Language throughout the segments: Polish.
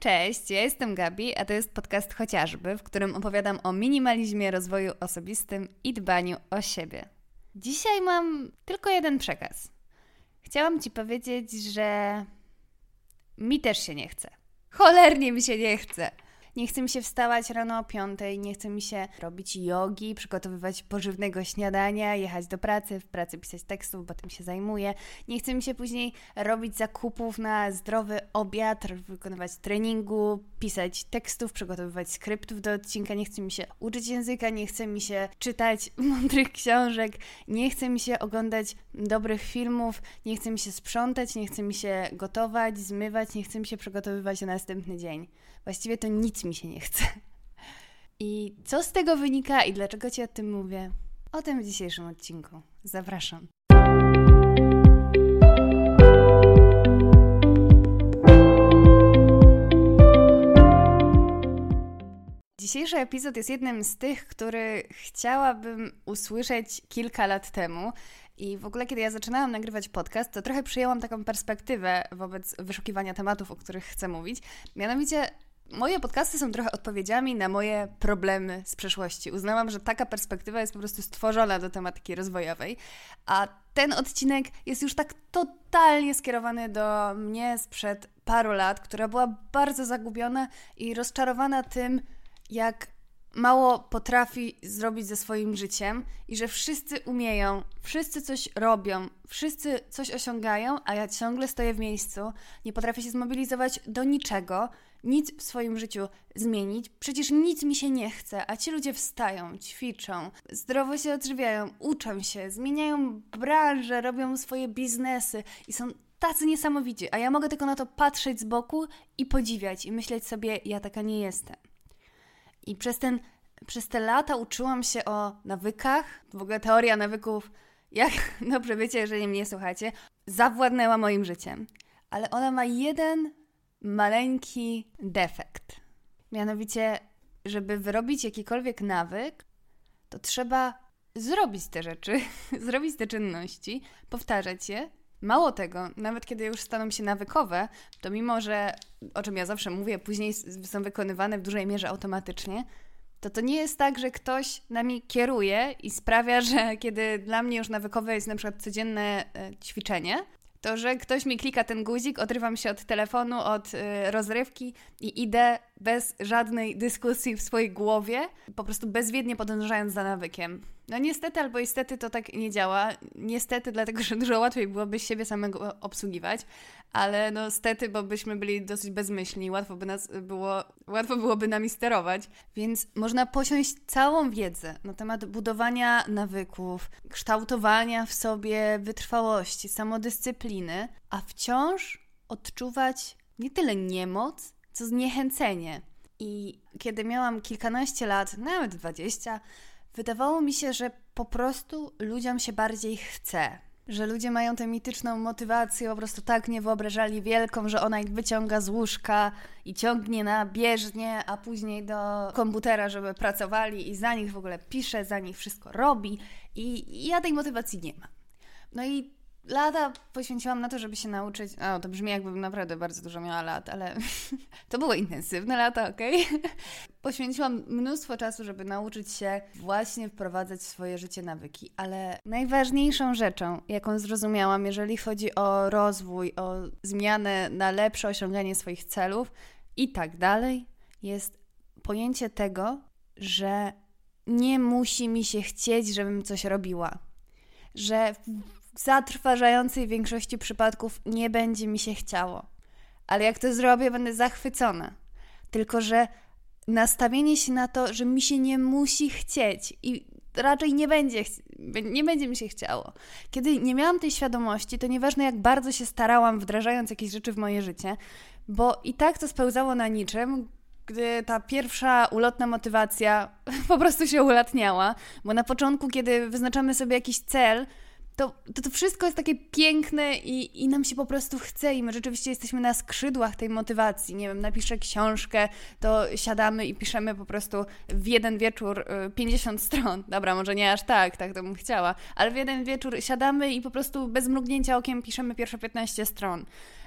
Cześć, ja jestem Gabi, a to jest podcast chociażby, w którym opowiadam o minimalizmie, rozwoju osobistym i dbaniu o siebie. Dzisiaj mam tylko jeden przekaz. Chciałam Ci powiedzieć, że mi też się nie chce. Cholernie mi się nie chce. Nie chce mi się wstawać rano o piątej, nie chce mi się robić jogi, przygotowywać pożywnego śniadania, jechać do pracy, w pracy pisać tekstów, bo tym się zajmuję. Nie chce mi się później robić zakupów na zdrowy obiad, wykonywać treningu, pisać tekstów, przygotowywać skryptów do odcinka. Nie chce mi się uczyć języka, nie chce mi się czytać mądrych książek, nie chce mi się oglądać dobrych filmów, nie chce mi się sprzątać, nie chce mi się gotować, zmywać, nie chce mi się przygotowywać na następny dzień. Właściwie to nic mi się nie chce. I co z tego wynika i dlaczego Ci o tym mówię? O tym w dzisiejszym odcinku. Zapraszam. Dzisiejszy epizod jest jednym z tych, który chciałabym usłyszeć kilka lat temu. I w ogóle, kiedy ja zaczynałam nagrywać podcast, to trochę przyjęłam taką perspektywę wobec wyszukiwania tematów, o których chcę mówić. Mianowicie, Moje podcasty są trochę odpowiedziami na moje problemy z przeszłości. Uznałam, że taka perspektywa jest po prostu stworzona do tematyki rozwojowej, a ten odcinek jest już tak totalnie skierowany do mnie sprzed paru lat, która była bardzo zagubiona i rozczarowana tym, jak mało potrafi zrobić ze swoim życiem i że wszyscy umieją, wszyscy coś robią, wszyscy coś osiągają, a ja ciągle stoję w miejscu, nie potrafię się zmobilizować do niczego nic w swoim życiu zmienić. Przecież nic mi się nie chce, a ci ludzie wstają, ćwiczą, zdrowo się odżywiają, uczą się, zmieniają branże, robią swoje biznesy i są tacy niesamowici, a ja mogę tylko na to patrzeć z boku i podziwiać i myśleć sobie, ja taka nie jestem. I przez, ten, przez te lata uczyłam się o nawykach, w ogóle teoria nawyków, jak dobrze wiecie, jeżeli mnie słuchacie, zawładnęła moim życiem. Ale ona ma jeden maleńki defekt. Mianowicie, żeby wyrobić jakikolwiek nawyk, to trzeba zrobić te rzeczy, zrobić te czynności, powtarzać je. Mało tego, nawet kiedy już staną się nawykowe, to mimo, że o czym ja zawsze mówię, później są wykonywane w dużej mierze automatycznie, to to nie jest tak, że ktoś nami kieruje i sprawia, że kiedy dla mnie już nawykowe jest na przykład codzienne e, ćwiczenie, to, że ktoś mi klika ten guzik, odrywam się od telefonu, od y, rozrywki i idę bez żadnej dyskusji w swojej głowie, po prostu bezwiednie podążając za nawykiem. No niestety albo niestety to tak nie działa. Niestety, dlatego że dużo łatwiej byłoby siebie samego obsługiwać, ale no stety, bo byśmy byli dosyć bezmyślni, łatwo by nas było, łatwo byłoby nami sterować, więc można posiąść całą wiedzę na temat budowania nawyków, kształtowania w sobie wytrwałości, samodyscypliny, a wciąż odczuwać nie tyle niemoc, co zniechęcenie. I kiedy miałam kilkanaście lat, nawet dwadzieścia, wydawało mi się, że po prostu ludziom się bardziej chce. Że ludzie mają tę mityczną motywację, po prostu tak nie wyobrażali wielką, że ona ich wyciąga z łóżka i ciągnie na bieżnie, a później do komputera, żeby pracowali i za nich w ogóle pisze, za nich wszystko robi. I ja tej motywacji nie mam. No i lata poświęciłam na to, żeby się nauczyć. O, to brzmi jakbym naprawdę bardzo dużo miała lat, ale to było intensywne lata? Okay? Poświęciłam mnóstwo czasu, żeby nauczyć się właśnie wprowadzać w swoje życie nawyki, ale najważniejszą rzeczą, jaką zrozumiałam, jeżeli chodzi o rozwój, o zmianę na lepsze osiąganie swoich celów i tak dalej, jest pojęcie tego, że nie musi mi się chcieć, żebym coś robiła. Że zatrważającej większości przypadków nie będzie mi się chciało. Ale jak to zrobię, będę zachwycona. Tylko, że nastawienie się na to, że mi się nie musi chcieć i raczej nie będzie, nie będzie mi się chciało. Kiedy nie miałam tej świadomości, to nieważne jak bardzo się starałam, wdrażając jakieś rzeczy w moje życie, bo i tak to spełzało na niczym, gdy ta pierwsza ulotna motywacja po prostu się ulatniała, bo na początku, kiedy wyznaczamy sobie jakiś cel, to, to, to wszystko jest takie piękne i, i nam się po prostu chce i my rzeczywiście jesteśmy na skrzydłach tej motywacji. Nie wiem, napiszę książkę, to siadamy i piszemy po prostu w jeden wieczór 50 y, stron. Dobra, może nie aż tak, tak to bym chciała, ale w jeden wieczór siadamy i po prostu bez mrugnięcia okiem piszemy pierwsze 15 stron.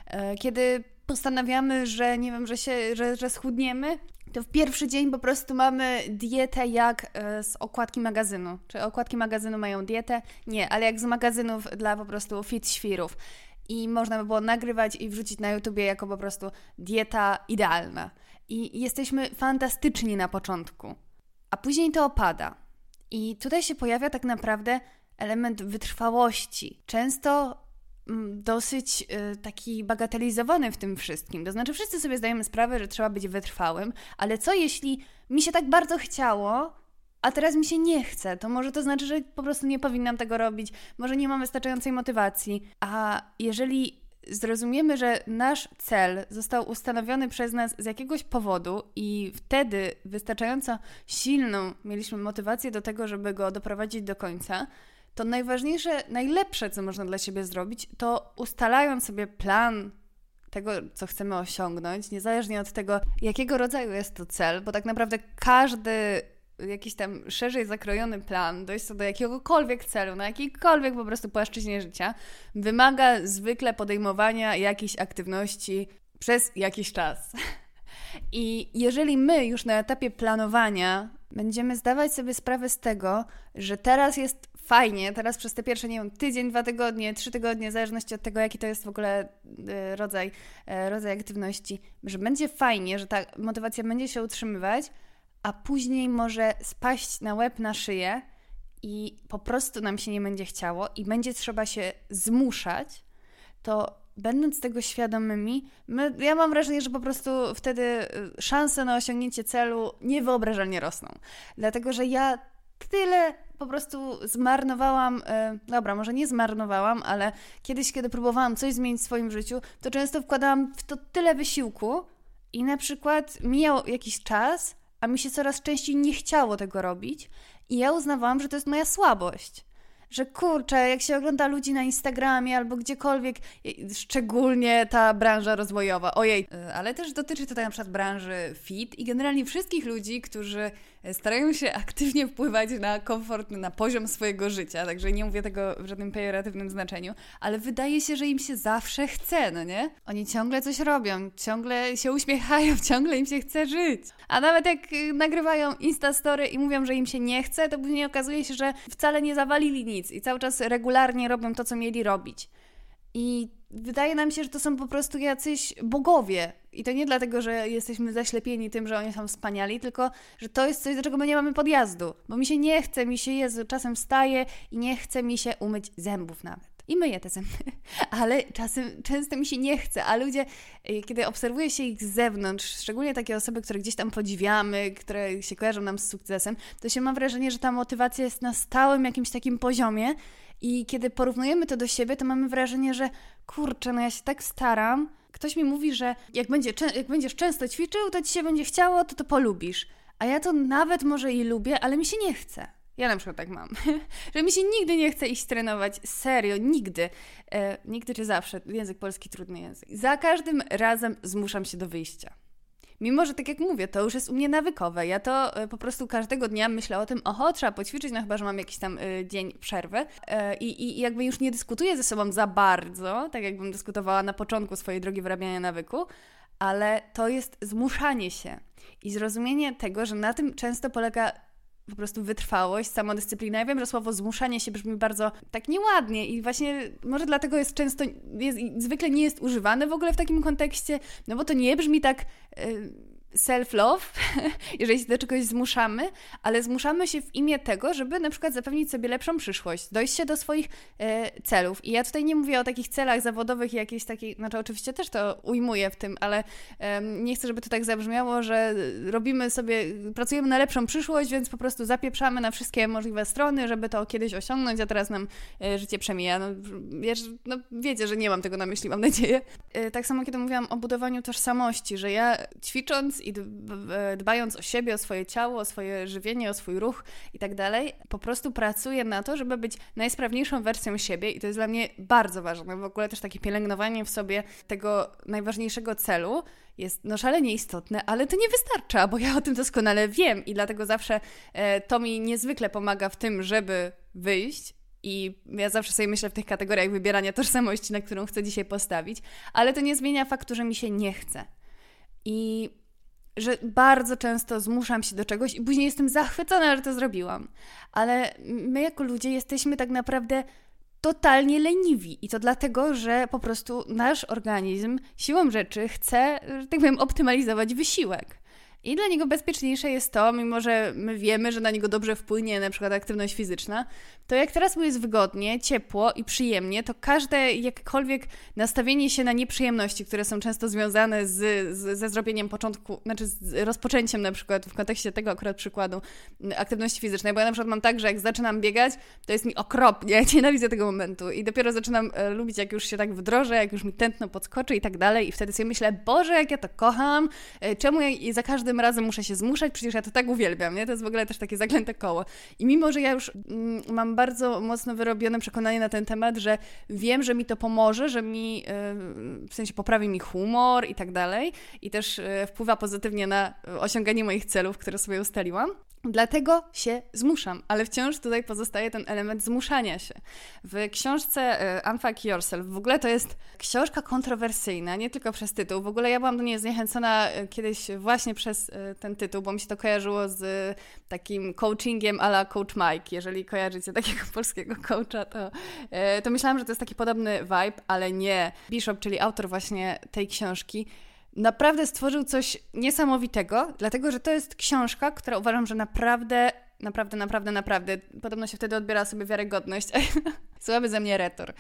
E, kiedy postanawiamy, że nie wiem, że się, że, że schudniemy, to w pierwszy dzień po prostu mamy dietę jak e, z okładki magazynu. Czy okładki magazynu mają dietę? Nie, ale jak z magazynów dla po prostu fit świrów. I można by było nagrywać i wrzucić na YouTubie jako po prostu dieta idealna. I jesteśmy fantastyczni na początku, a później to opada. I tutaj się pojawia tak naprawdę element wytrwałości. Często dosyć y, taki bagatelizowany w tym wszystkim. To znaczy, wszyscy sobie zdajemy sprawę, że trzeba być wytrwałym, ale co jeśli mi się tak bardzo chciało, a teraz mi się nie chce? To może to znaczy, że po prostu nie powinnam tego robić, może nie mam wystarczającej motywacji. A jeżeli zrozumiemy, że nasz cel został ustanowiony przez nas z jakiegoś powodu i wtedy wystarczająco silną mieliśmy motywację do tego, żeby go doprowadzić do końca, to najważniejsze, najlepsze, co można dla siebie zrobić, to ustalając sobie plan tego, co chcemy osiągnąć, niezależnie od tego, jakiego rodzaju jest to cel, bo tak naprawdę każdy jakiś tam szerzej zakrojony plan, dojść do jakiegokolwiek celu, na jakiejkolwiek po prostu płaszczyźnie życia, wymaga zwykle podejmowania jakiejś aktywności przez jakiś czas. I jeżeli my już na etapie planowania będziemy zdawać sobie sprawę z tego, że teraz jest fajnie, teraz przez te pierwsze, nie wiem, tydzień, dwa tygodnie, trzy tygodnie, w zależności od tego, jaki to jest w ogóle e, rodzaj, e, rodzaj aktywności, że będzie fajnie, że ta motywacja będzie się utrzymywać, a później może spaść na łeb, na szyję i po prostu nam się nie będzie chciało i będzie trzeba się zmuszać, to będąc tego świadomymi, my, ja mam wrażenie, że po prostu wtedy y, szanse na osiągnięcie celu niewyobrażalnie rosną. Dlatego, że ja tyle po prostu zmarnowałam, yy, dobra, może nie zmarnowałam, ale kiedyś, kiedy próbowałam coś zmienić w swoim życiu, to często wkładałam w to tyle wysiłku i na przykład mijał jakiś czas, a mi się coraz częściej nie chciało tego robić i ja uznawałam, że to jest moja słabość że kurczę, jak się ogląda ludzi na Instagramie albo gdziekolwiek, szczególnie ta branża rozwojowa, ojej, e, ale też dotyczy to tak na przykład branży fit i generalnie wszystkich ludzi, którzy starają się aktywnie wpływać na komfort, na poziom swojego życia, także nie mówię tego w żadnym pejoratywnym znaczeniu, ale wydaje się, że im się zawsze chce, no nie? Oni ciągle coś robią, ciągle się uśmiechają, ciągle im się chce żyć. A nawet jak y, nagrywają Instastory i mówią, że im się nie chce, to później okazuje się, że wcale nie zawalili nic i cały czas regularnie robią to, co mieli robić. I wydaje nam się, że to są po prostu jacyś bogowie. I to nie dlatego, że jesteśmy zaślepieni tym, że oni są wspaniali, tylko że to jest coś, do czego my nie mamy podjazdu. Bo mi się nie chce, mi się Jezu, czasem wstaje i nie chce mi się umyć zębów nawet. I myję te zęby, ale czasem, często mi się nie chce, a ludzie, y, kiedy obserwuje się ich z zewnątrz, szczególnie takie osoby, które gdzieś tam podziwiamy, które się kojarzą nam z sukcesem, to się mam wrażenie, że ta motywacja jest na stałym jakimś takim poziomie i kiedy porównujemy to do siebie, to mamy wrażenie, że kurczę, no ja się tak staram. Ktoś mi mówi, że jak, będzie, jak będziesz często ćwiczył, to ci się będzie chciało, to to polubisz. A ja to nawet może i lubię, ale mi się nie chce. Ja na przykład tak mam, że mi się nigdy nie chce iść trenować, serio, nigdy. E, nigdy czy zawsze, język polski trudny język. Za każdym razem zmuszam się do wyjścia. Mimo, że tak jak mówię, to już jest u mnie nawykowe. Ja to e, po prostu każdego dnia myślę o tym, oho, trzeba poćwiczyć, no chyba, że mam jakiś tam y, dzień przerwy. Y, I jakby już nie dyskutuję ze sobą za bardzo, tak jakbym dyskutowała na początku swojej drogi wyrabiania nawyku, ale to jest zmuszanie się i zrozumienie tego, że na tym często polega po prostu wytrwałość, samodyscyplina. Ja wiem, że słowo zmuszanie się brzmi bardzo tak nieładnie i właśnie może dlatego jest często, jest, zwykle nie jest używane w ogóle w takim kontekście, no bo to nie brzmi tak... Yy, self-love, jeżeli się do czegoś zmuszamy, ale zmuszamy się w imię tego, żeby na przykład zapewnić sobie lepszą przyszłość, dojść się do swoich e, celów. I ja tutaj nie mówię o takich celach zawodowych, jakiejś takiej, znaczy oczywiście też to ujmuję w tym, ale e, nie chcę, żeby to tak zabrzmiało, że robimy sobie, pracujemy na lepszą przyszłość, więc po prostu zapieprzamy na wszystkie możliwe strony, żeby to kiedyś osiągnąć, a teraz nam e, życie przemija. No, wiesz, no, wiecie, że nie mam tego na myśli, mam nadzieję. E, tak samo, kiedy mówiłam o budowaniu tożsamości, że ja ćwicząc i dbając o siebie, o swoje ciało, o swoje żywienie, o swój ruch i tak dalej, po prostu pracuję na to, żeby być najsprawniejszą wersją siebie i to jest dla mnie bardzo ważne. W ogóle też takie pielęgnowanie w sobie tego najważniejszego celu jest no szalenie istotne, ale to nie wystarcza, bo ja o tym doskonale wiem i dlatego zawsze e, to mi niezwykle pomaga w tym, żeby wyjść I ja zawsze sobie myślę w tych kategoriach wybierania tożsamości, na którą chcę dzisiaj postawić, ale to nie zmienia faktu, że mi się nie chce. I że bardzo często zmuszam się do czegoś i później jestem zachwycona, że to zrobiłam. Ale my jako ludzie jesteśmy tak naprawdę totalnie leniwi. I to dlatego, że po prostu nasz organizm siłą rzeczy chce, że tak powiem, optymalizować wysiłek. I dla niego bezpieczniejsze jest to, mimo że my wiemy, że na niego dobrze wpłynie na przykład aktywność fizyczna, to jak teraz mu jest wygodnie, ciepło i przyjemnie, to każde jakiekolwiek nastawienie się na nieprzyjemności, które są często związane z, z, ze zrobieniem początku, znaczy z rozpoczęciem na przykład w kontekście tego akurat przykładu aktywności fizycznej, bo ja na przykład mam tak, że jak zaczynam biegać, to jest mi okropnie, ja nienawidzę tego momentu i dopiero zaczynam e, lubić, jak już się tak wdrożę, jak już mi tętno podskoczy i tak dalej i wtedy sobie myślę, Boże, jak ja to kocham, e, czemu ja za każdym razem muszę się zmuszać, przecież ja to tak uwielbiam, nie? To jest w ogóle też takie zaklęte koło. I mimo, że ja już mm, mam bardzo mocno wyrobione przekonanie na ten temat, że wiem, że mi to pomoże, że mi w sensie poprawi mi humor i tak dalej i też e, wpływa pozytywnie na osiąganie moich celów, które sobie ustaliłam, Dlatego się zmuszam, ale wciąż tutaj pozostaje ten element zmuszania się. W książce e, Unfuck Yourself w ogóle to jest książka kontrowersyjna, nie tylko przez tytuł. W ogóle ja byłam do niej zniechęcona e, kiedyś właśnie przez e, ten tytuł, bo mi się to kojarzyło z takim coachingiem ala Coach Mike. Jeżeli kojarzycie takiego polskiego coacha, to, to myślałam, że to jest taki podobny vibe, ale nie. Bishop, czyli autor właśnie tej książki, naprawdę stworzył coś niesamowitego, dlatego że to jest książka, która uważam, że naprawdę, naprawdę, naprawdę, naprawdę, podobno się wtedy odbiera sobie wiarygodność. Słaby ze mnie retor.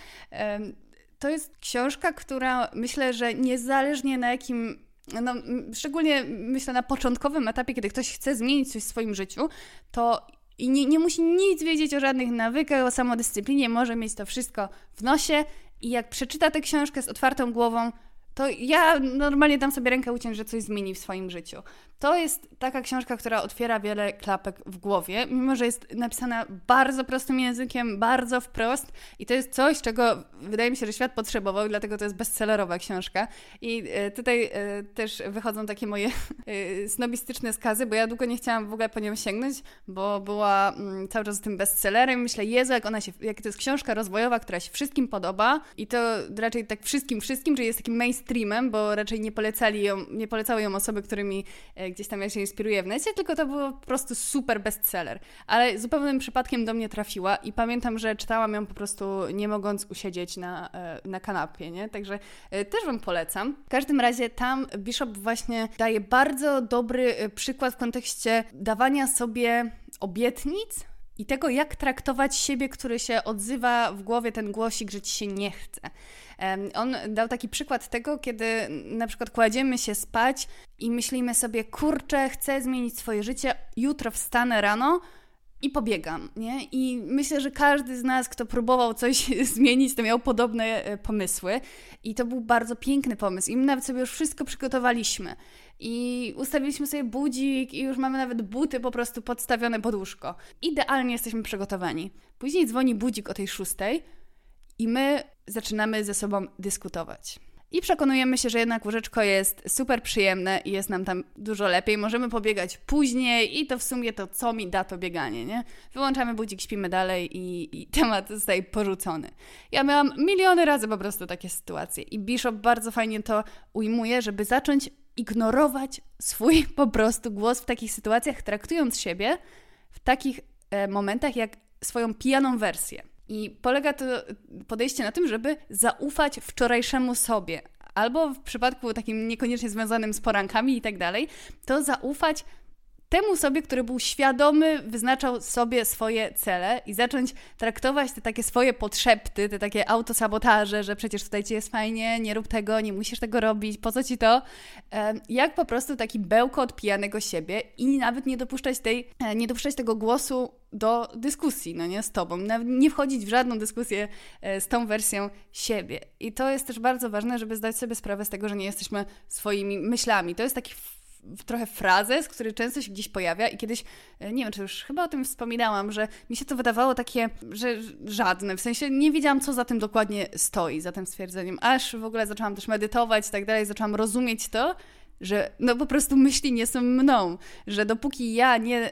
To jest książka, która myślę, że niezależnie na jakim no, szczególnie myślę na początkowym etapie, kiedy ktoś chce zmienić coś w swoim życiu, to i nie, nie musi nic wiedzieć o żadnych nawykach, o samodyscyplinie, może mieć to wszystko w nosie i jak przeczyta tę książkę z otwartą głową, to ja normalnie dam sobie rękę uciąć, że coś zmieni w swoim życiu. To jest taka książka, która otwiera wiele klapek w głowie, mimo że jest napisana bardzo prostym językiem, bardzo wprost i to jest coś, czego wydaje mi się, że świat potrzebował, dlatego to jest bestsellerowa książka. I e, tutaj e, też wychodzą takie moje e, snobistyczne skazy, bo ja długo nie chciałam w ogóle po nią sięgnąć, bo była mm, cały czas tym bestsellerem. Myślę, Jezu, jak ona się, jak to jest książka rozwojowa, która się wszystkim podoba i to raczej tak wszystkim, wszystkim, że jest takim mainstreamem, bo raczej nie polecali ją, nie polecały ją osoby, którymi gdzieś tam ja się inspiruję w necie, tylko to było po prostu super bestseller. Ale zupełnym przypadkiem do mnie trafiła i pamiętam, że czytałam ją po prostu nie mogąc usiedzieć na, e, na kanapie, nie? Także e, też Wam polecam. W każdym razie tam Bishop właśnie daje bardzo dobry e, przykład w kontekście dawania sobie obietnic, i tego, jak traktować siebie, który się odzywa w głowie ten głosik, że ci się nie chce. On dał taki przykład tego, kiedy na przykład kładziemy się spać i myślimy sobie, kurczę, chcę zmienić swoje życie, jutro wstanę rano, i pobiegam, nie? I myślę, że każdy z nas, kto próbował coś zmienić, to miał podobne e, pomysły. I to był bardzo piękny pomysł. I my nawet sobie już wszystko przygotowaliśmy. I ustawiliśmy sobie budzik i już mamy nawet buty po prostu podstawione pod łóżko. Idealnie jesteśmy przygotowani. Później dzwoni budzik o tej szóstej i my zaczynamy ze sobą dyskutować. I przekonujemy się, że jednak łóżeczko jest super przyjemne i jest nam tam dużo lepiej. Możemy pobiegać później i to w sumie to, co mi da to bieganie, nie? Wyłączamy budzik, śpimy dalej i, i temat zostaje porzucony. Ja miałam miliony razy po prostu takie sytuacje i Bishop bardzo fajnie to ujmuje, żeby zacząć ignorować swój po prostu głos w takich sytuacjach, traktując siebie w takich e, momentach jak swoją pijaną wersję. I polega to podejście na tym, żeby zaufać wczorajszemu sobie. Albo w przypadku takim niekoniecznie związanym z porankami i tak dalej, to zaufać temu sobie, który był świadomy, wyznaczał sobie swoje cele i zacząć traktować te takie swoje potrzepty, te takie autosabotaże, że przecież tutaj ci jest fajnie, nie rób tego, nie musisz tego robić, po co ci to? Jak po prostu taki bełkot pijanego siebie i nawet nie dopuszczać tej, e, nie dopuszczać tego głosu do dyskusji, no nie, z tobą. Nie wchodzić w żadną dyskusję e, z tą wersją siebie. I to jest też bardzo ważne, żeby zdać sobie sprawę z tego, że nie jesteśmy swoimi myślami. To jest taki trochę frazę, z której często się gdzieś pojawia i kiedyś, e, nie wiem, czy już chyba o tym wspominałam, że mi się to wydawało takie, że żadne, w sensie nie wiedziałam, co za tym dokładnie stoi, za tym stwierdzeniem, aż w ogóle zaczęłam też medytować i tak dalej, zaczęłam rozumieć to, że no po prostu myśli nie są mną, że dopóki ja nie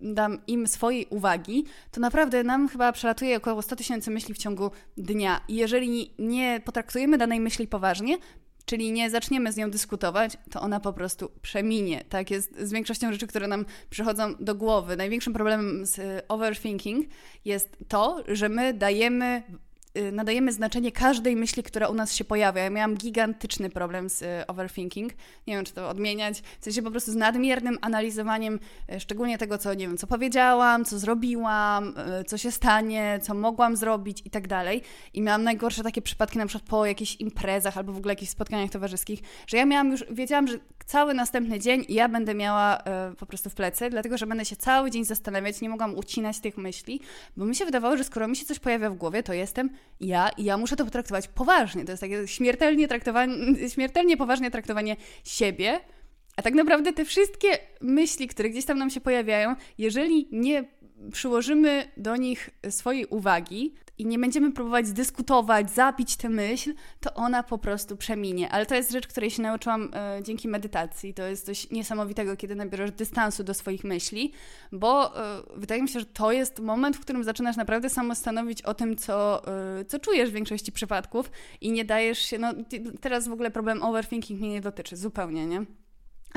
dam im swojej uwagi, to naprawdę nam chyba przelatuje około 100 tysięcy myśli w ciągu dnia. I jeżeli nie potraktujemy danej myśli poważnie, czyli nie zaczniemy z nią dyskutować, to ona po prostu przeminie. Tak jest z większością rzeczy, które nam przychodzą do głowy. Największym problemem z y, overthinking jest to, że my dajemy nadajemy znaczenie każdej myśli, która u nas się pojawia. Ja miałam gigantyczny problem z y, overthinking. Nie wiem, czy to odmieniać. W sensie po prostu z nadmiernym analizowaniem y, szczególnie tego, co nie wiem, co powiedziałam, co zrobiłam, co się stanie, co mogłam zrobić i tak dalej. I miałam najgorsze takie przypadki na przykład po jakichś imprezach albo w ogóle jakichś spotkaniach towarzyskich, że ja miałam już, wiedziałam, że cały następny dzień ja będę miała po prostu w plecy, dlatego, że będę się cały dzień zastanawiać, nie mogłam ucinać tych myśli, bo mi się wydawało, że skoro mi się coś pojawia w głowie, to jestem ja ja muszę to potraktować poważnie. To jest takie śmiertelnie, traktowanie, śmiertelnie poważnie traktowanie siebie. A tak naprawdę te wszystkie myśli, które gdzieś tam nam się pojawiają, jeżeli nie przyłożymy do nich swojej uwagi, i nie będziemy próbować dyskutować, zabić tę myśl, to ona po prostu przeminie. Ale to jest rzecz, której się nauczyłam e, dzięki medytacji. To jest coś niesamowitego, kiedy nabierzesz dystansu do swoich myśli, bo e, wydaje mi się, że to jest moment, w którym zaczynasz naprawdę samo stanowić o tym, co, e, co czujesz w większości przypadków i nie dajesz się. No, teraz w ogóle problem overthinking mnie nie dotyczy zupełnie, nie?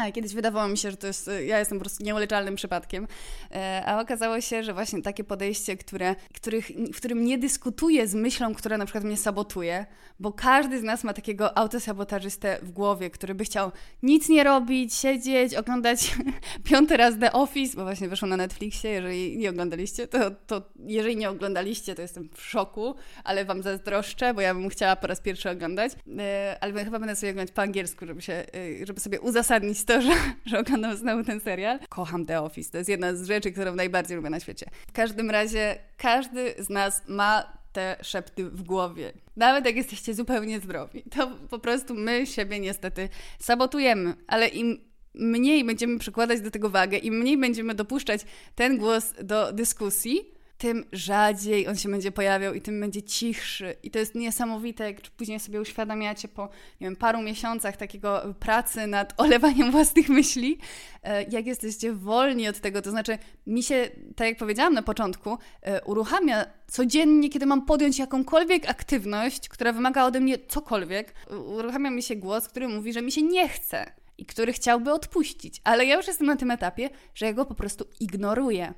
A kiedyś wydawało mi się, że to jest, ja jestem po prostu nieuleczalnym przypadkiem, e, a okazało się, że właśnie takie podejście, które, których, w którym nie dyskutuję z myślą, która na przykład mnie sabotuje, bo każdy z nas ma takiego autosabotażystę w głowie, który by chciał nic nie robić, siedzieć, oglądać piąty raz The Office, bo właśnie wyszło na Netflixie, jeżeli nie oglądaliście, to, to jeżeli nie oglądaliście, to jestem w szoku, ale wam zazdroszczę, bo ja bym chciała po raz pierwszy oglądać, e, ale chyba będę sobie oglądać po angielsku, żeby, się, e, żeby sobie uzasadnić to, że, że oglądam znowu ten serial. Kocham The Office, to jest jedna z rzeczy, którą najbardziej lubię na świecie. W każdym razie każdy z nas ma te szepty w głowie. Nawet jak jesteście zupełnie zdrowi, to po prostu my siebie niestety sabotujemy, ale im mniej będziemy przykładać do tego wagę, im mniej będziemy dopuszczać ten głos do dyskusji, tym rzadziej on się będzie pojawiał i tym będzie cichszy. I to jest niesamowite, jak później sobie uświadamiacie po nie wiem, paru miesiącach takiego pracy nad olewaniem własnych myśli, e, jak jesteście wolni od tego. To znaczy, mi się, tak jak powiedziałam na początku, e, uruchamia codziennie, kiedy mam podjąć jakąkolwiek aktywność, która wymaga ode mnie cokolwiek, uruchamia mi się głos, który mówi, że mi się nie chce i który chciałby odpuścić. Ale ja już jestem na tym etapie, że ja go po prostu ignoruję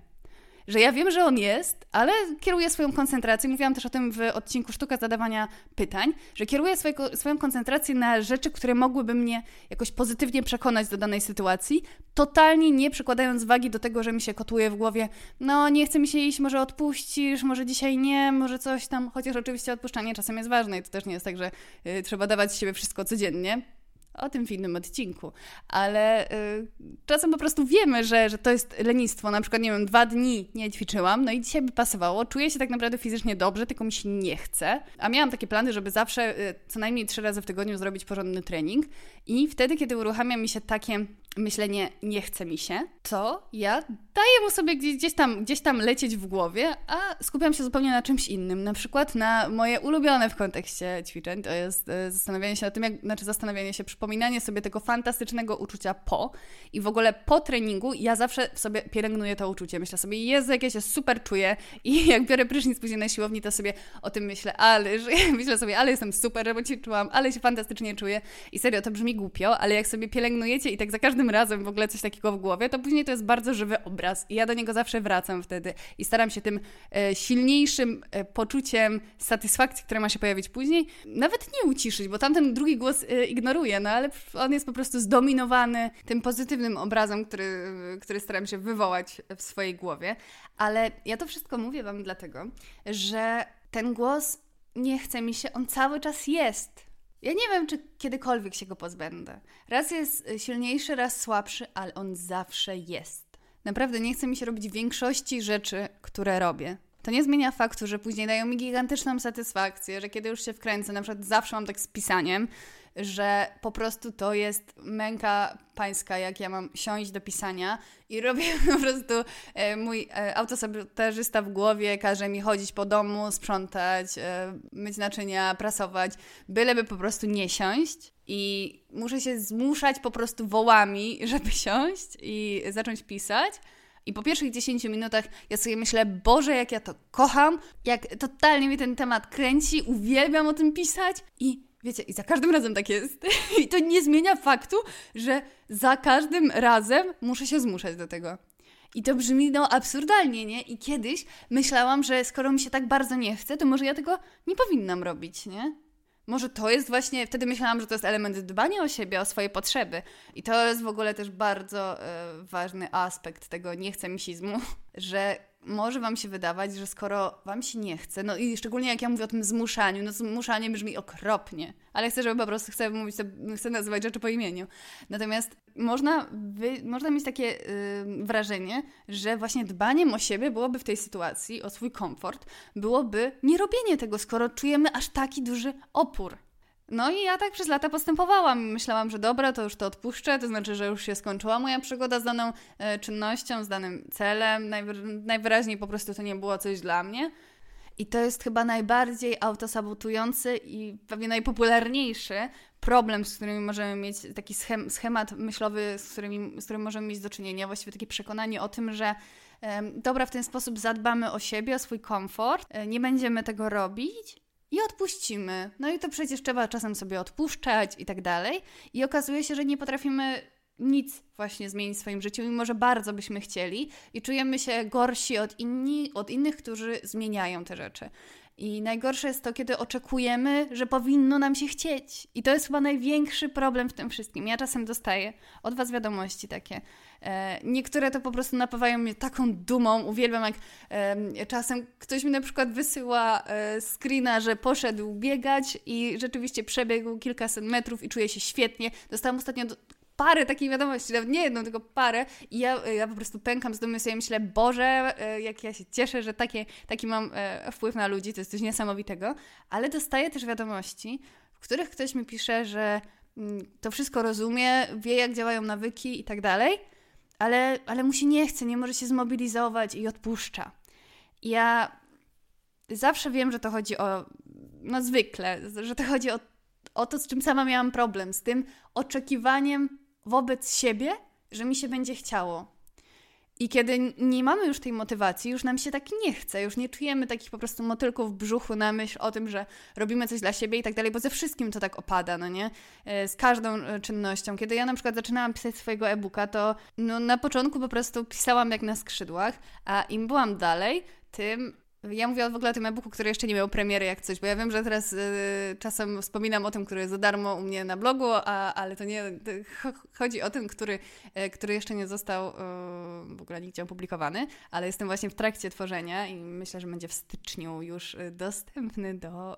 że ja wiem, że on jest, ale kieruję swoją koncentrację, mówiłam też o tym w odcinku Sztuka Zadawania Pytań, że kieruję swojego, swoją koncentrację na rzeczy, które mogłyby mnie jakoś pozytywnie przekonać do danej sytuacji, totalnie nie przykładając wagi do tego, że mi się kotuje w głowie, no nie chce mi się iść, może odpuścisz, może dzisiaj nie, może coś tam, chociaż oczywiście odpuszczanie czasem jest ważne i to też nie jest tak, że y, trzeba dawać z siebie wszystko codziennie, o tym w innym odcinku, ale y, czasem po prostu wiemy, że, że to jest lenistwo. Na przykład, nie wiem, dwa dni nie ćwiczyłam, no i dzisiaj by pasowało. Czuję się tak naprawdę fizycznie dobrze, tylko mi się nie chce. A miałam takie plany, żeby zawsze y, co najmniej trzy razy w tygodniu zrobić porządny trening. I wtedy, kiedy uruchamia mi się takie myślenie nie chce mi się, to ja daję mu sobie gdzieś, gdzieś, tam, gdzieś tam lecieć w głowie, a skupiam się zupełnie na czymś innym. Na przykład na moje ulubione w kontekście ćwiczeń, to jest e, zastanawianie się na tym, jak, znaczy zastanawianie się, przypominanie sobie tego fantastycznego uczucia po i w ogóle po treningu ja zawsze w sobie pielęgnuję to uczucie. Myślę sobie, Jezu, jak ja się super czuję. I jak biorę prysznic później na siłowni, to sobie o tym myślę, ale, że, myślę sobie, ale jestem super, bo ćwiczyłam, ale się fantastycznie czuję. I serio, to brzmi głupio, ale jak sobie pielęgnujecie i tak za każdym razem w ogóle coś takiego w głowie, to później to jest bardzo żywy obraz i ja do niego zawsze wracam wtedy i staram się tym e, silniejszym e, poczuciem satysfakcji, które ma się pojawić później, nawet nie uciszyć, bo tamten drugi głos e, ignoruje, no ale on jest po prostu zdominowany tym pozytywnym obrazem, który, który staram się wywołać w swojej głowie. Ale ja to wszystko mówię Wam dlatego, że ten głos nie chce mi się, on cały czas jest. Ja nie wiem, czy kiedykolwiek się go pozbędę. Raz jest silniejszy, raz słabszy, ale on zawsze jest. Naprawdę nie chce mi się robić większości rzeczy, które robię. To nie zmienia faktu, że później dają mi gigantyczną satysfakcję, że kiedy już się wkręcę, na przykład zawsze mam tak z pisaniem, że po prostu to jest męka pańska, jak ja mam siąść do pisania i robię po prostu e, mój e, autosabotażysta w głowie każe mi chodzić po domu, sprzątać, e, myć naczynia, prasować, byleby po prostu nie siąść i muszę się zmuszać po prostu wołami, żeby siąść i zacząć pisać. I po pierwszych 10 minutach ja sobie myślę, Boże, jak ja to kocham, jak totalnie mnie ten temat kręci, uwielbiam o tym pisać i wiecie, i za każdym razem tak jest. I to nie zmienia faktu, że za każdym razem muszę się zmuszać do tego. I to brzmi no absurdalnie, nie? I kiedyś myślałam, że skoro mi się tak bardzo nie chce, to może ja tego nie powinnam robić, nie? Może to jest właśnie, wtedy myślałam, że to jest element dbania o siebie, o swoje potrzeby. I to jest w ogóle też bardzo y, ważny aspekt tego niechcemizmu, że może Wam się wydawać, że skoro Wam się nie chce, no i szczególnie jak ja mówię o tym zmuszaniu, no zmuszanie brzmi okropnie, ale chcę, żeby po prostu chcę mówić, chcę nazywać rzeczy po imieniu. Natomiast można, wy, można mieć takie yy, wrażenie, że właśnie dbaniem o siebie byłoby w tej sytuacji, o swój komfort, byłoby nie robienie tego, skoro czujemy aż taki duży opór. No i ja tak przez lata postępowałam. Myślałam, że dobra, to już to odpuszczę, to znaczy, że już się skończyła moja przygoda z daną e, czynnością, z danym celem. Najwy- najwyraźniej po prostu to nie było coś dla mnie. I to jest chyba najbardziej autosabotujący i pewnie najpopularniejszy problem, z którym możemy mieć, taki schem schemat myślowy, z, którym, z którym możemy mieć do czynienia, właściwie takie przekonanie o tym, że dobra, w ten sposób zadbamy o siebie, o swój komfort, e, nie będziemy tego robić i odpuścimy. No i to przecież trzeba czasem sobie odpuszczać i tak dalej. I okazuje się, że nie potrafimy nic właśnie zmienić w swoim życiu, mimo że bardzo byśmy chcieli i czujemy się gorsi od, inni, od innych, którzy zmieniają te rzeczy. I najgorsze jest to, kiedy oczekujemy, że powinno nam się chcieć. I to jest chyba największy problem w tym wszystkim. Ja czasem dostaję od Was wiadomości takie. E, niektóre to po prostu napawają mnie taką dumą. Uwielbiam, jak czasem ktoś mi na przykład wysyła e, screena, że poszedł biegać i rzeczywiście przebiegł kilkaset metrów i czuje się świetnie. Dostałam ostatnio parę takich wiadomości, nawet nie jedną, tylko parę i ja, ja po prostu pękam z dumy sobie myślę, Boże, e, jak ja się cieszę, że takie, taki mam e, wpływ na ludzi, to jest coś niesamowitego, ale dostaję też wiadomości, w których ktoś mi pisze, że mm, to wszystko rozumie, wie jak działają nawyki i tak dalej, ale, ale mu się nie chce, nie może się zmobilizować i odpuszcza. Ja zawsze wiem, że to chodzi o, no zwykle, że to chodzi o, o to, z czym sama miałam problem, z tym oczekiwaniem wobec siebie, że mi się będzie chciało. I kiedy nie mamy już tej motywacji, już nam się tak nie chce, już nie czujemy takich po prostu motylków w brzuchu na myśl o tym, że robimy coś dla siebie i tak dalej, bo ze wszystkim to tak opada, no nie? E, z każdą e, czynnością. Kiedy ja na przykład zaczynałam pisać swojego e-booka, to no, na początku po prostu pisałam jak na skrzydłach, a im byłam dalej, tym ja mówię w ogóle o tym e-booku, który jeszcze nie miał premiery jak coś, bo ja wiem, że teraz y, czasem wspominam o tym, który jest za darmo u mnie na blogu, a, ale to nie chodzi o tym, który, y, który jeszcze nie został y, w ogóle nigdzie opublikowany, ale jestem właśnie w trakcie tworzenia i myślę, że będzie w styczniu już dostępny do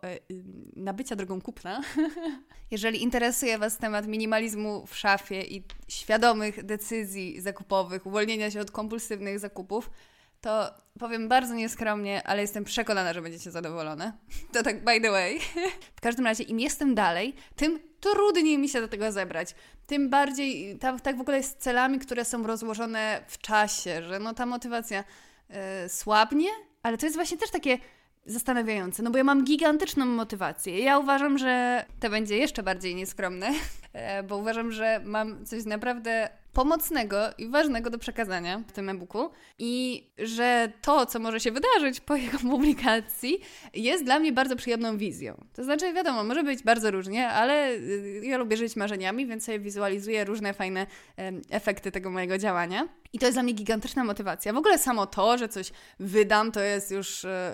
nabycia drogą kupna. Jeżeli interesuje Was temat minimalizmu w szafie i świadomych decyzji zakupowych, uwolnienia się od kompulsywnych zakupów, to powiem bardzo nieskromnie, ale jestem przekonana, że będziecie zadowolone. To tak by the way. W każdym razie, im jestem dalej, tym trudniej mi się do tego zebrać. Tym bardziej, tak, tak w ogóle jest celami, które są rozłożone w czasie, że no ta motywacja yy, słabnie, ale to jest właśnie też takie zastanawiające, no bo ja mam gigantyczną motywację. Ja uważam, że to będzie jeszcze bardziej nieskromne, e, bo uważam, że mam coś naprawdę pomocnego i ważnego do przekazania w tym e-booku i że to, co może się wydarzyć po jego publikacji, jest dla mnie bardzo przyjemną wizją. To znaczy, wiadomo, może być bardzo różnie, ale y, ja lubię żyć marzeniami, więc sobie wizualizuję różne fajne efekty tego mojego działania. I to jest dla mnie gigantyczna motywacja. W ogóle samo to, że coś wydam, to jest już e,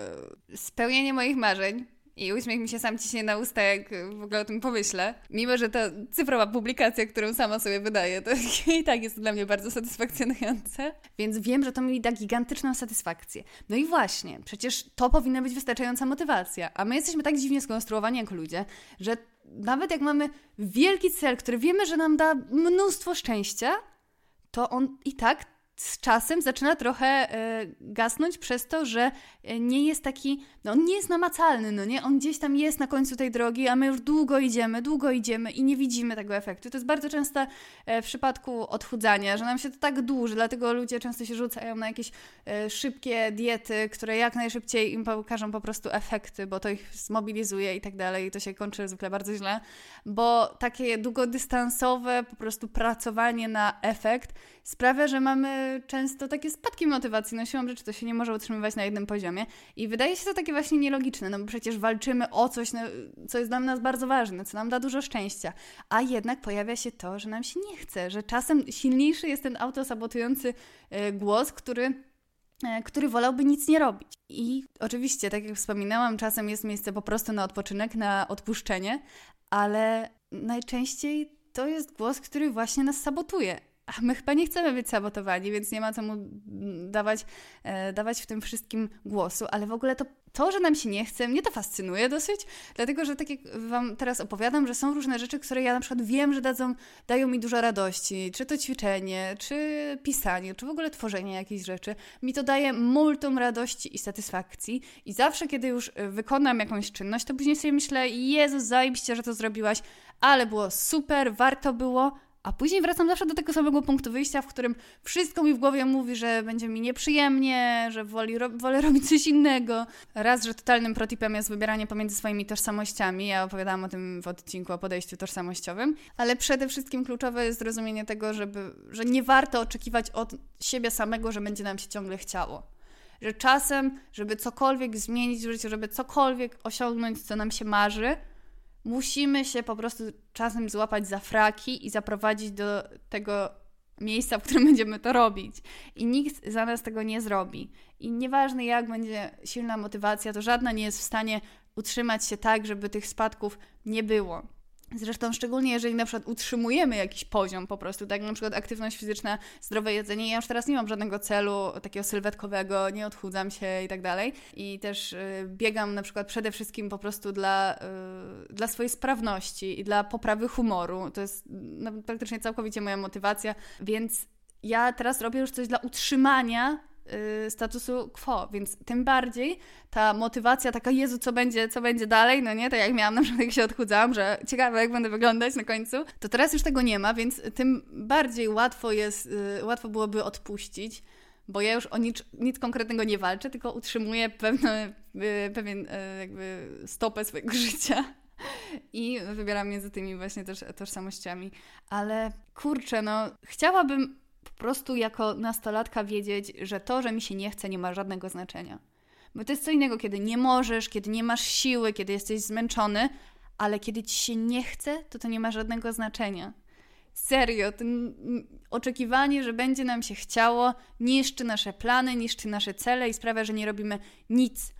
spełnienie moich marzeń i uśmiech mi się sam ciśnie na usta, jak w ogóle o tym pomyślę. Mimo, że ta cyfrowa publikacja, którą sama sobie wydaję, to i tak jest dla mnie bardzo satysfakcjonujące. Więc wiem, że to mi da gigantyczną satysfakcję. No i właśnie, przecież to powinna być wystarczająca motywacja. A my jesteśmy tak dziwnie skonstruowani jako ludzie, że nawet jak mamy wielki cel, który wiemy, że nam da mnóstwo szczęścia, to on i tak z czasem zaczyna trochę e, gasnąć przez to, że e, nie jest taki, no on nie jest namacalny, no nie? On gdzieś tam jest na końcu tej drogi, a my już długo idziemy, długo idziemy i nie widzimy tego efektu. To jest bardzo często e, w przypadku odchudzania, że nam się to tak dłuży, dlatego ludzie często się rzucają na jakieś szybkie diety, które jak najszybciej im pokażą po prostu efekty, bo to ich zmobilizuje i tak dalej i to się kończy zwykle bardzo źle, bo takie długodystansowe po prostu pracowanie na efekt sprawia, że mamy często takie spadki motywacji. No siłą rzeczy to się nie może utrzymywać na jednym poziomie i wydaje się to takie właśnie nielogiczne, no bo przecież walczymy o coś, no, co jest dla nas bardzo ważne, co nam da dużo szczęścia, a jednak pojawia się to, że nam się nie chce, że czasem silniejszy jest ten autosabotujący e, głos, który e, który wolałby nic nie robić. I oczywiście, tak jak wspominałam, czasem jest miejsce po prostu na odpoczynek, na odpuszczenie, ale najczęściej to jest głos, który właśnie nas sabotuje a my chyba nie chcemy być sabotowani, więc nie ma co mu dawać, e, dawać w tym wszystkim głosu, ale w ogóle to, to, że nam się nie chce, mnie to fascynuje dosyć, dlatego że tak jak Wam teraz opowiadam, że są różne rzeczy, które ja na przykład wiem, że dadzą, dają mi dużo radości, czy to ćwiczenie, czy pisanie, czy w ogóle tworzenie jakichś rzeczy, mi to daje multum radości i satysfakcji i zawsze, kiedy już wykonam jakąś czynność, to później sobie myślę, Jezus, zajebiście, że to zrobiłaś, ale było super, warto było, a później wracam zawsze do tego samego punktu wyjścia, w którym wszystko mi w głowie mówi, że będzie mi nieprzyjemnie, że woli, ro wolę robić coś innego. Raz, że totalnym protipem jest wybieranie pomiędzy swoimi tożsamościami. Ja opowiadałam o tym w odcinku o podejściu tożsamościowym, ale przede wszystkim kluczowe jest zrozumienie tego, żeby, że nie warto oczekiwać od siebie samego, że będzie nam się ciągle chciało. Że czasem, żeby cokolwiek zmienić w życiu, żeby cokolwiek osiągnąć, co nam się marzy, musimy się po prostu czasem złapać za fraki i zaprowadzić do tego miejsca, w którym będziemy to robić. I nikt za nas tego nie zrobi. I nieważne jak będzie silna motywacja, to żadna nie jest w stanie utrzymać się tak, żeby tych spadków nie było. Zresztą szczególnie jeżeli na przykład utrzymujemy jakiś poziom po prostu, tak na przykład aktywność fizyczna, zdrowe jedzenie. Ja już teraz nie mam żadnego celu takiego sylwetkowego, nie odchudzam się i tak dalej. I też y, biegam na przykład przede wszystkim po prostu dla, y, dla swojej sprawności i dla poprawy humoru. To jest no, praktycznie całkowicie moja motywacja, więc ja teraz robię już coś dla utrzymania statusu quo, więc tym bardziej ta motywacja taka, Jezu, co będzie, co będzie dalej, no nie, tak jak miałam na przykład, jak się odchudzałam, że ciekawe, jak będę wyglądać na końcu, to teraz już tego nie ma, więc tym bardziej łatwo jest, y, łatwo byłoby odpuścić, bo ja już o nic, nic konkretnego nie walczę, tylko utrzymuję pewne, y, pewien jakby stopę swojego życia i wybieram między tymi właśnie też tożsamościami. Ale kurczę, no chciałabym po prostu jako nastolatka wiedzieć, że to, że mi się nie chce, nie ma żadnego znaczenia. Bo to jest co innego, kiedy nie możesz, kiedy nie masz siły, kiedy jesteś zmęczony, ale kiedy ci się nie chce, to to nie ma żadnego znaczenia. Serio, oczekiwanie, że będzie nam się chciało, niszczy nasze plany, niszczy nasze cele i sprawia, że nie robimy nic,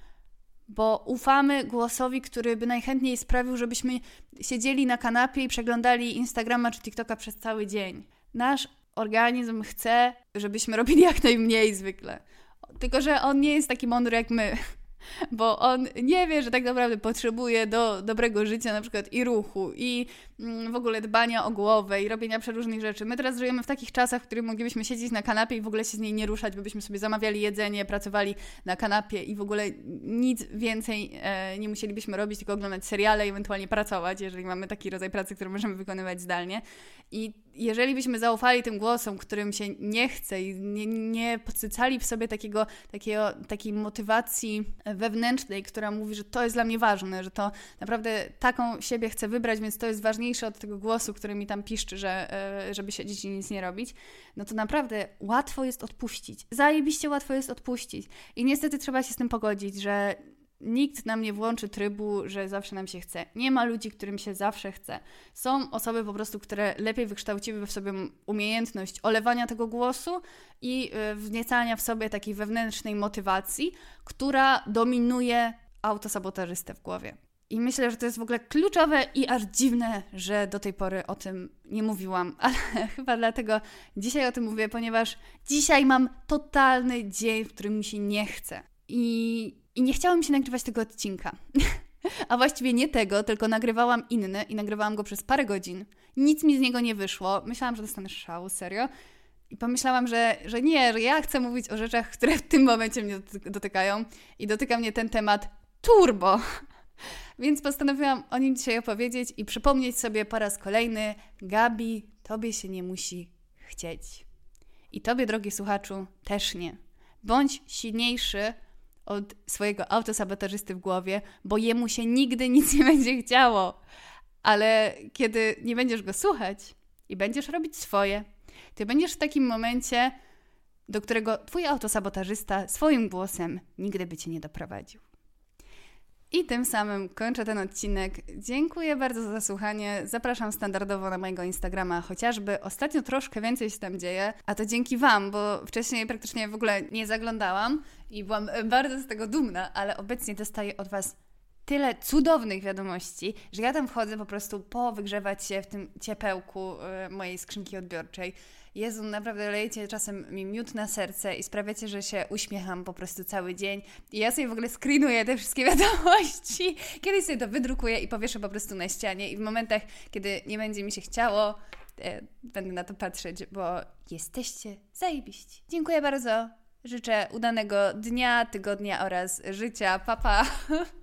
bo ufamy głosowi, który by najchętniej sprawił, żebyśmy siedzieli na kanapie i przeglądali Instagrama czy TikToka przez cały dzień. Nasz organizm chce, żebyśmy robili jak najmniej zwykle. Tylko, że on nie jest taki mądry jak my bo on nie wie, że tak naprawdę potrzebuje do dobrego życia na przykład i ruchu, i mm, w ogóle dbania o głowę, i robienia przeróżnych rzeczy. My teraz żyjemy w takich czasach, w których moglibyśmy siedzieć na kanapie i w ogóle się z niej nie ruszać, bo byśmy sobie zamawiali jedzenie, pracowali na kanapie i w ogóle nic więcej e, nie musielibyśmy robić, tylko oglądać seriale ewentualnie pracować, jeżeli mamy taki rodzaj pracy, który możemy wykonywać zdalnie. I jeżeli byśmy zaufali tym głosom, którym się nie chce i nie, nie podsycali w sobie takiego, takiego, takiej motywacji wewnętrznej, która mówi, że to jest dla mnie ważne, że to naprawdę taką siebie chcę wybrać, więc to jest ważniejsze od tego głosu, który mi tam piszczy, że, e, żeby siedzieć i nic nie robić, no to naprawdę łatwo jest odpuścić. Zajebiście łatwo jest odpuścić. I niestety trzeba się z tym pogodzić, że Nikt nam nie włączy trybu, że zawsze nam się chce. Nie ma ludzi, którym się zawsze chce. Są osoby po prostu, które lepiej wykształciły w sobie umiejętność olewania tego głosu i y, wniecania w sobie takiej wewnętrznej motywacji, która dominuje autosabotażystę w głowie. I myślę, że to jest w ogóle kluczowe i aż dziwne, że do tej pory o tym nie mówiłam, ale chyba dlatego dzisiaj o tym mówię, ponieważ dzisiaj mam totalny dzień, w którym mi się nie chce. I i nie chciałam się nagrywać tego odcinka. A właściwie nie tego, tylko nagrywałam inny i nagrywałam go przez parę godzin. Nic mi z niego nie wyszło. Myślałam, że dostanę szału, serio. I pomyślałam, że, że nie, że ja chcę mówić o rzeczach, które w tym momencie mnie dotykają. I dotyka mnie ten temat turbo. Więc postanowiłam o nim dzisiaj opowiedzieć i przypomnieć sobie po raz kolejny: Gabi, tobie się nie musi chcieć. I tobie, drogi słuchaczu, też nie. Bądź silniejszy od swojego autosabotażysty w głowie, bo jemu się nigdy nic nie będzie chciało. Ale kiedy nie będziesz go słuchać i będziesz robić swoje, ty będziesz w takim momencie, do którego twój autosabotażysta swoim głosem nigdy by cię nie doprowadził. I tym samym kończę ten odcinek. Dziękuję bardzo za słuchanie. Zapraszam standardowo na mojego Instagrama, chociażby ostatnio troszkę więcej się tam dzieje, a to dzięki Wam, bo wcześniej praktycznie w ogóle nie zaglądałam i byłam bardzo z tego dumna, ale obecnie dostaję od Was tyle cudownych wiadomości, że ja tam wchodzę po prostu po wygrzewać się w tym ciepełku y, mojej skrzynki odbiorczej. Jezu, naprawdę lejecie czasem mi miód na serce i sprawiacie, że się uśmiecham po prostu cały dzień. I ja sobie w ogóle screenuję te wszystkie wiadomości. Kiedyś sobie to wydrukuję i powieszę po prostu na ścianie i w momentach, kiedy nie będzie mi się chciało, e, będę na to patrzeć, bo jesteście zajebiści. Dziękuję bardzo. Życzę udanego dnia, tygodnia oraz życia. Papa. Pa.